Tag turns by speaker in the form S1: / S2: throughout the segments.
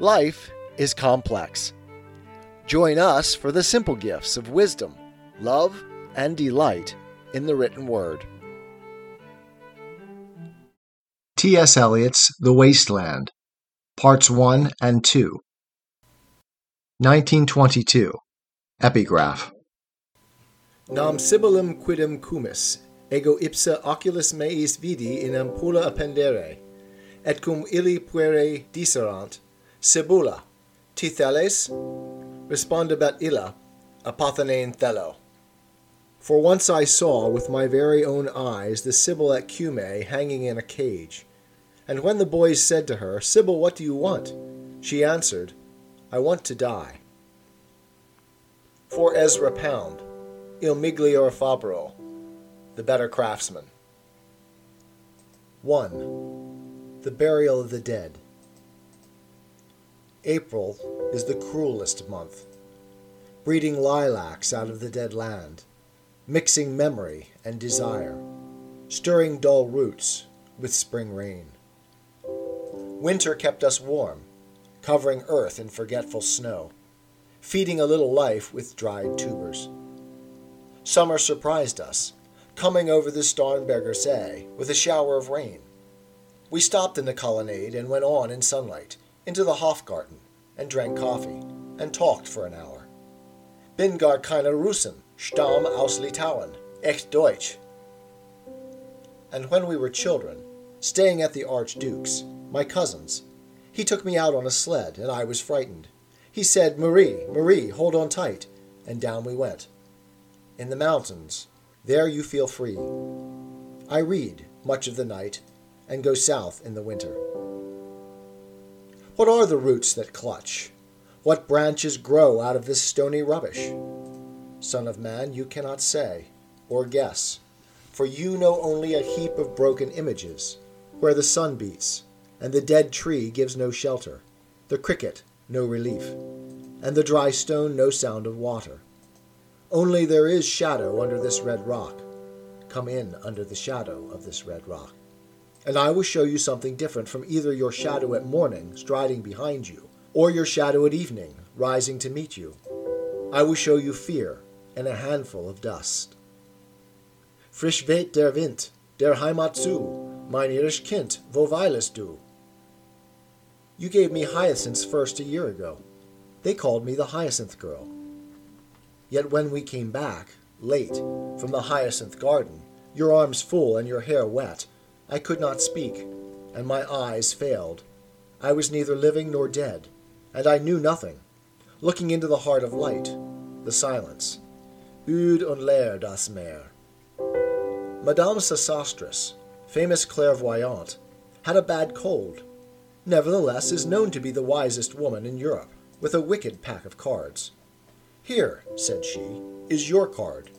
S1: Life is complex. Join us for the simple gifts of wisdom, love, and delight in the written word.
S2: T.S. Eliot's The Waste Land, Parts 1 and 2. 1922. Epigraph.
S3: Nam Sibyllam quidem Cumis, ego ipsa oculis meis vidi in ampulla appendere, et cum illi puere diserant, Sibylla, ti theles? Respondebet illa, apothenein thelo. For once I saw with my very own eyes the Sibyl at Cumae hanging in a cage. And when the boys said to her, Sibyl, what do you want? She answered, I want to die. For Ezra Pound, Il Miglior Fabbro, the better craftsman. 1. The Burial of the Dead. April is the cruelest month, breeding lilacs out of the dead land, mixing memory and desire, stirring dull roots with spring rain. Winter kept us warm, covering earth in forgetful snow, feeding a little life with dried tubers. Summer surprised us, coming over the Starnberger See with a shower of rain. We stopped in the colonnade and went on in sunlight into the Hofgarten and drank coffee and talked for an hour. Bin gar keine Russen, stamm aus Litauen, echt Deutsch. And when we were children, staying at the Archduke's, my cousin's, he took me out on a sled and I was frightened. He said, Marie, Marie, hold on tight, and down we went. In the mountains, there you feel free. I read much of the night and go south in the winter. What are the roots that clutch? What branches grow out of this stony rubbish? Son of man, you cannot say or guess, for you know only a heap of broken images, where the sun beats, and the dead tree gives no shelter, the cricket no relief, and the dry stone no sound of water. Only there is shadow under this red rock. Come in under the shadow of this red rock and I will show you something different from either your shadow at morning striding behind you, or your shadow at evening rising to meet you. I will show you fear and a handful of dust. Frisch weht der Wind, der Heimat zu, mein irisch Kind, wo weilest du? You gave me hyacinths first a year ago. They called me the hyacinth girl. Yet when we came back, late, from the hyacinth garden, your arms full and your hair wet, I could not speak, and my eyes failed. I was neither living nor dead, and I knew nothing. Looking into the heart of light, the silence. Ud und leer das Meer. Madame Sosostris, famous clairvoyante, had a bad cold. Nevertheless, is known to be the wisest woman in Europe, with a wicked pack of cards. Here, said she, is your card,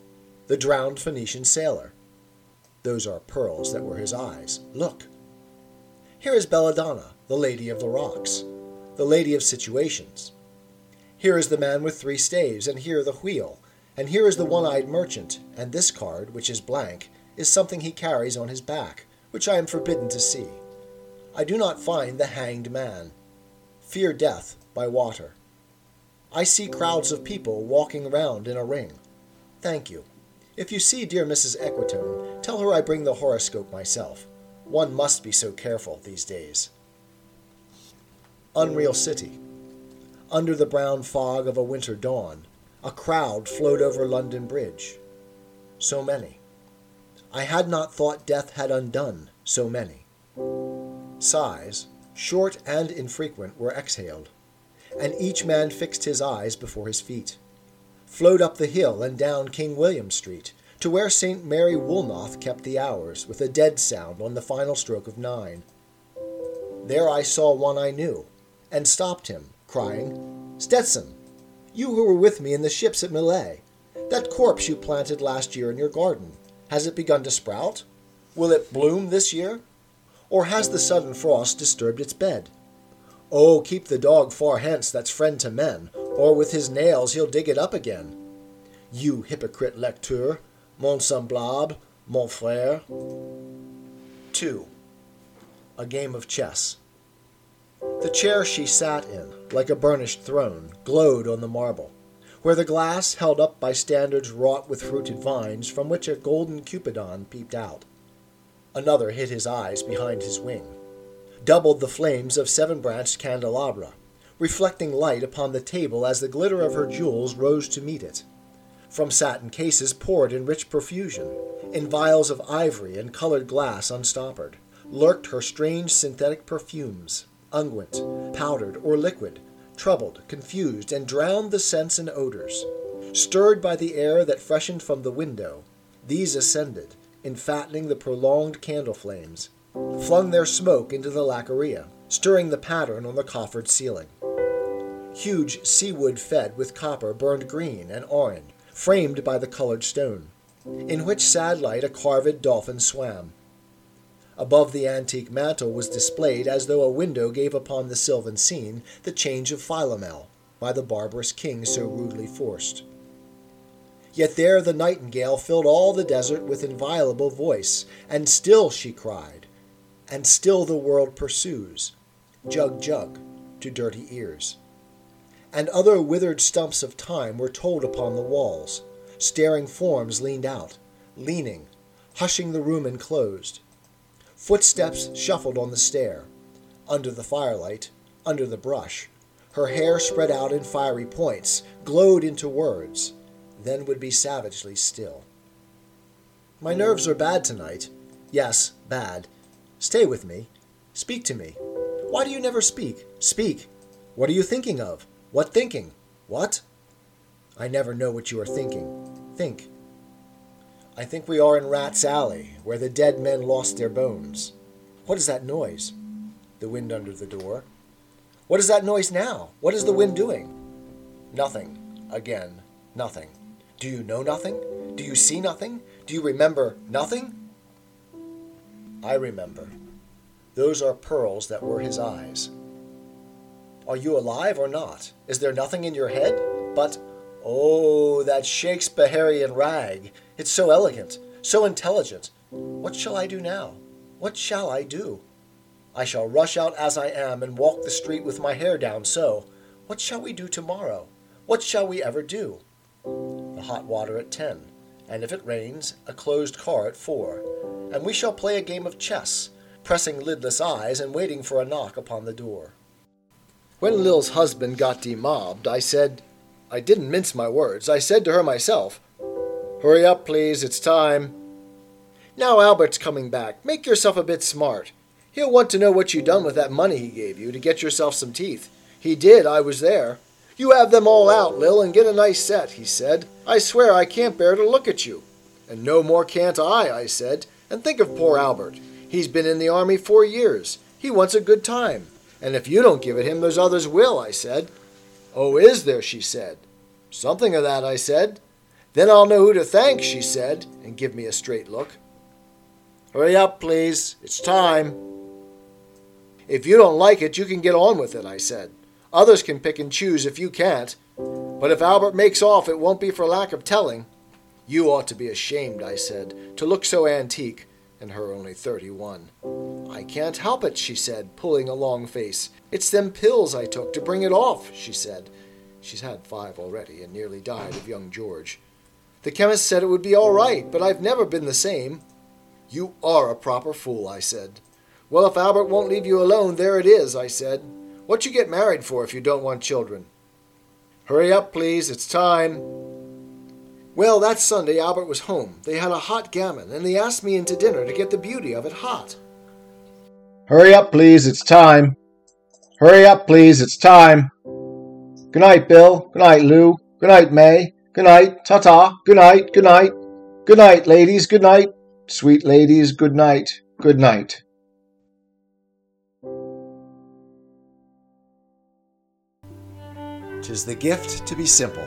S3: the drowned Phoenician sailor. Those are pearls that were his eyes. Look. Here is Belladonna, the lady of the rocks, the lady of situations. Here is the man with three staves, and here the wheel, and here is the one eyed merchant, and this card, which is blank, is something he carries on his back, which I am forbidden to see. I do not find the hanged man. Fear death by water. I see crowds of people walking round in a ring. Thank you. If you see dear Mrs. Equitone, tell her I bring the horoscope myself. One must be so careful these days. Unreal City. Under the brown fog of a winter dawn, a crowd flowed over London Bridge. So many. I had not thought death had undone so many. Sighs, short and infrequent, were exhaled, and each man fixed his eyes before his feet flowed up the hill and down King William Street to where St. Mary Woolnoth kept the hours, with a dead sound on the final stroke of nine. There I saw one I knew, and stopped him, crying, Stetson, you who were with me in the ships at Mylae, that corpse you planted last year in your garden, has it begun to sprout? Will it bloom this year? Or has the sudden frost disturbed its bed? Oh, keep the dog far hence that's friend to men, or with his nails he'll dig it up again. You hypocrite lecteur, mon semblable, mon frère. 2. A game of chess. The chair she sat in, like a burnished throne, glowed on the marble, where the glass held up by standards wrought with fruited vines from which a golden cupidon peeped out. Another hid his eyes behind his wing, doubled the flames of seven branched candelabra, reflecting light upon the table as the glitter of her jewels rose to meet it. From satin cases poured in rich profusion, in vials of ivory and colored glass unstoppered, lurked her strange synthetic perfumes, unguent, powdered, or liquid, troubled, confused, and drowned the scents and odors. Stirred by the air that freshened from the window, these ascended, enfattening the prolonged candle flames, flung their smoke into the laquearia, stirring the pattern on the coffered ceiling. Huge seawood fed with copper burned green and orange, framed by the colored stone, in which sad light a carved dolphin swam. Above the antique mantel was displayed, as though a window gave upon the sylvan scene, the change of Philomel, by the barbarous king so rudely forced. Yet there the nightingale filled all the desert with inviolable voice, and still she cried, and still the world pursues, jug jug, to dirty ears. And other withered stumps of time were told upon the walls. Staring forms leaned out, leaning, hushing the room enclosed. Footsteps shuffled on the stair. Under the firelight, under the brush, her hair spread out in fiery points, glowed into words, then would be savagely still. My nerves are bad tonight. Yes, bad. Stay with me. Speak to me. Why do you never speak? Speak. What are you thinking of? What thinking? What? I never know what you are thinking. Think. I think we are in Rat's Alley, where the dead men lost their bones. What is that noise? The wind under the door. What is that noise now? What is the wind doing? Nothing. Again, nothing. Do you know nothing? Do you see nothing? Do you remember nothing? I remember. Those are pearls that were his eyes. Are you alive or not? Is there nothing in your head? But, oh, that Shakespearean rag! It's so elegant, so intelligent. What shall I do now? What shall I do? I shall rush out as I am and walk the street with my hair down so. What shall we do tomorrow? What shall we ever do? The hot water at ten, and if it rains, a closed car at four, and we shall play a game of chess, pressing lidless eyes and waiting for a knock upon the door. When Lil's husband got demobbed, I said, I didn't mince my words, I said to her myself, Hurry up, please, it's time. Now Albert's coming back. Make yourself a bit smart. He'll want to know what you done with that money he gave you to get yourself some teeth. He did, I was there. You have them all out, Lil, and get a nice set, he said. I swear I can't bear to look at you. And no more can't I, I said. And think of poor Albert. He's been in the army four years. He wants a good time. And if you don't give it him, those others will, I said. Oh, is there? she said. Something of that, I said. Then I'll know who to thank, she said, and give me a straight look. Hurry up, please. It's time. If you don't like it, you can get on with it, I said. Others can pick and choose if you can't. But if Albert makes off, it won't be for lack of telling. You ought to be ashamed, I said, to look so antique, and her only thirty one. I can't help it, she said, pulling a long face. It's them pills I took to bring it off, she said. She's had five already and nearly died of young George. The chemist said it would be all right, but I've never been the same. You are a proper fool, I said. Well, if Albert won't leave you alone, there it is, I said. What you get married for if you don't want children? Hurry up, please, it's time. Well, that Sunday Albert was home. They had a hot gammon, and they asked me into dinner to get the beauty of it hot.
S2: Hurry up, please, it's time. Hurry up, please, it's time. Good night, Bill. Good night, Lou. Good night, May. Good night. Ta ta. Good night. Good night. Good night, ladies. Good night. Sweet ladies, good night. Good night.
S3: Tis the gift to be simple.